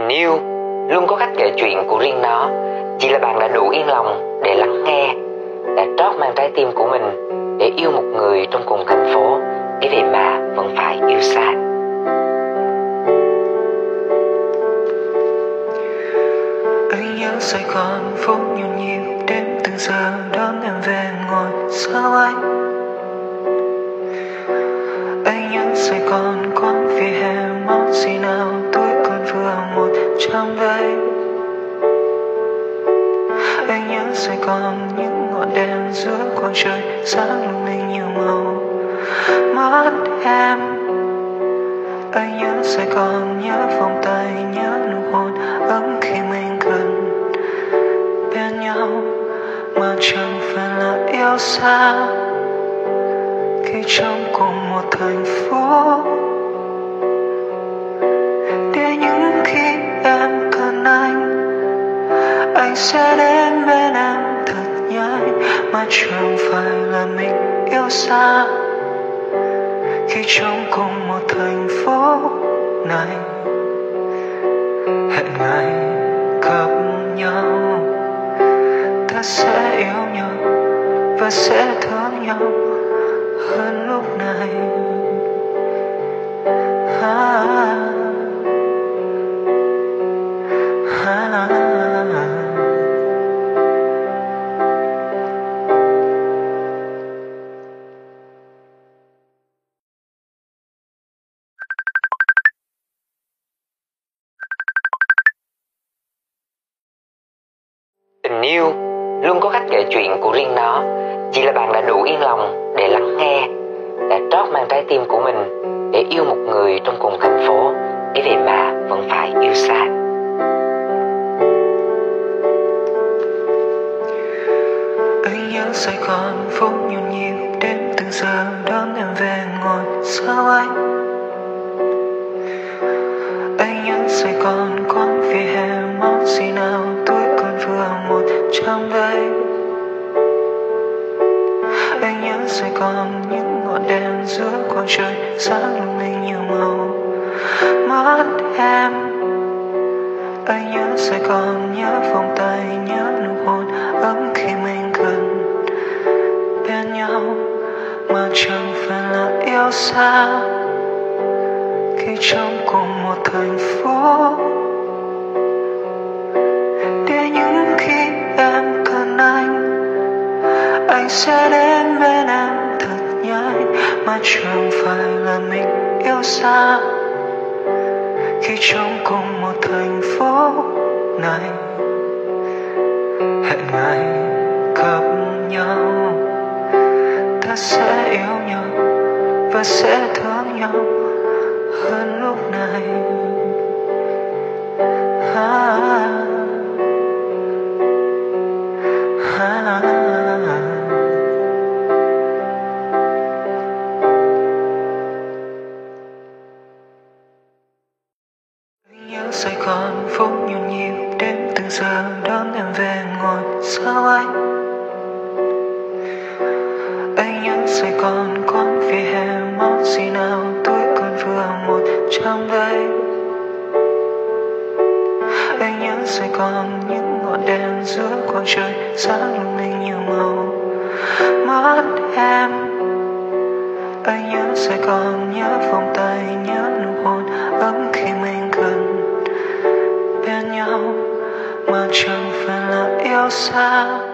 Tình yêu, luôn có cách kể chuyện của riêng nó. Chỉ là bạn đã đủ yên lòng để lắng nghe, Đã trót mang trái tim của mình Để yêu một người trong cùng thành phố. Cái vậy mà vẫn phải yêu xa. Anh nhớ Sài Gòn phố nhộn nhịp đêm từng giờ đón em về ngồi sau anh anh nhớ Sài Gòn quán vỉa hè món gì nào một đây. Anh nhớ Sài Gòn, những ngọn đèn giữa quang trời sáng lung linh nhiều màu mắt em. Anh nhớ Sài Gòn, nhớ vòng tay, nhớ nụ hôn ấm khi mình gần bên nhau. Mà chẳng phải là yêu xa khi trong cùng một thành phố. Sẽ đến bên em thật nhanh, mà chẳng phải là mình yêu xa. Khi trong cùng một thành phố này, hẹn ngày gặp nhau. Ta sẽ yêu nhau và sẽ thương nhau hơn lúc này. Ah. Tình yêu luôn có cách kể chuyện của riêng nó. Chỉ là bạn đã đủ yên lòng để lắng nghe, Đã trót mang trái tim của mình Để yêu một người trong cùng thành phố. Để vậy mà vẫn phải yêu xa. Anh nhớ Sài Gòn phố nhộn nhịp, đêm từng giờ đón em về ngồi sau anh anh nhớ Sài Gòn Ngọn đèn giữa khoảng trời sáng lung linh nhiều màu. Mắt em, anh nhớ Sài Gòn nhớ vòng tay, nhớ nụ hôn ấm khi mình gần bên nhau. Mà chẳng phải là yêu xa khi trong cùng một thành phố. Để những khi em cần anh anh sẽ đến mà chẳng phải là mình yêu xa khi trong cùng một thành phố này, hẹn ngày gặp nhau ta sẽ yêu nhau và sẽ thương nhau hơn lúc này ha ha à. à, à. Sài Gòn phố nhộn nhịp đêm, từng giờ đón em về ngồi sao anh anh nhớ Sài Gòn quán vỉa hè món gì nào tôi còn vừa một trang đây. Anh nhớ Sài Gòn, những ngọn đèn giữa quang trời, sáng lung linh nhiều màu mắt em. Anh nhớ Sài Gòn, nhớ vòng tay, nhớ gần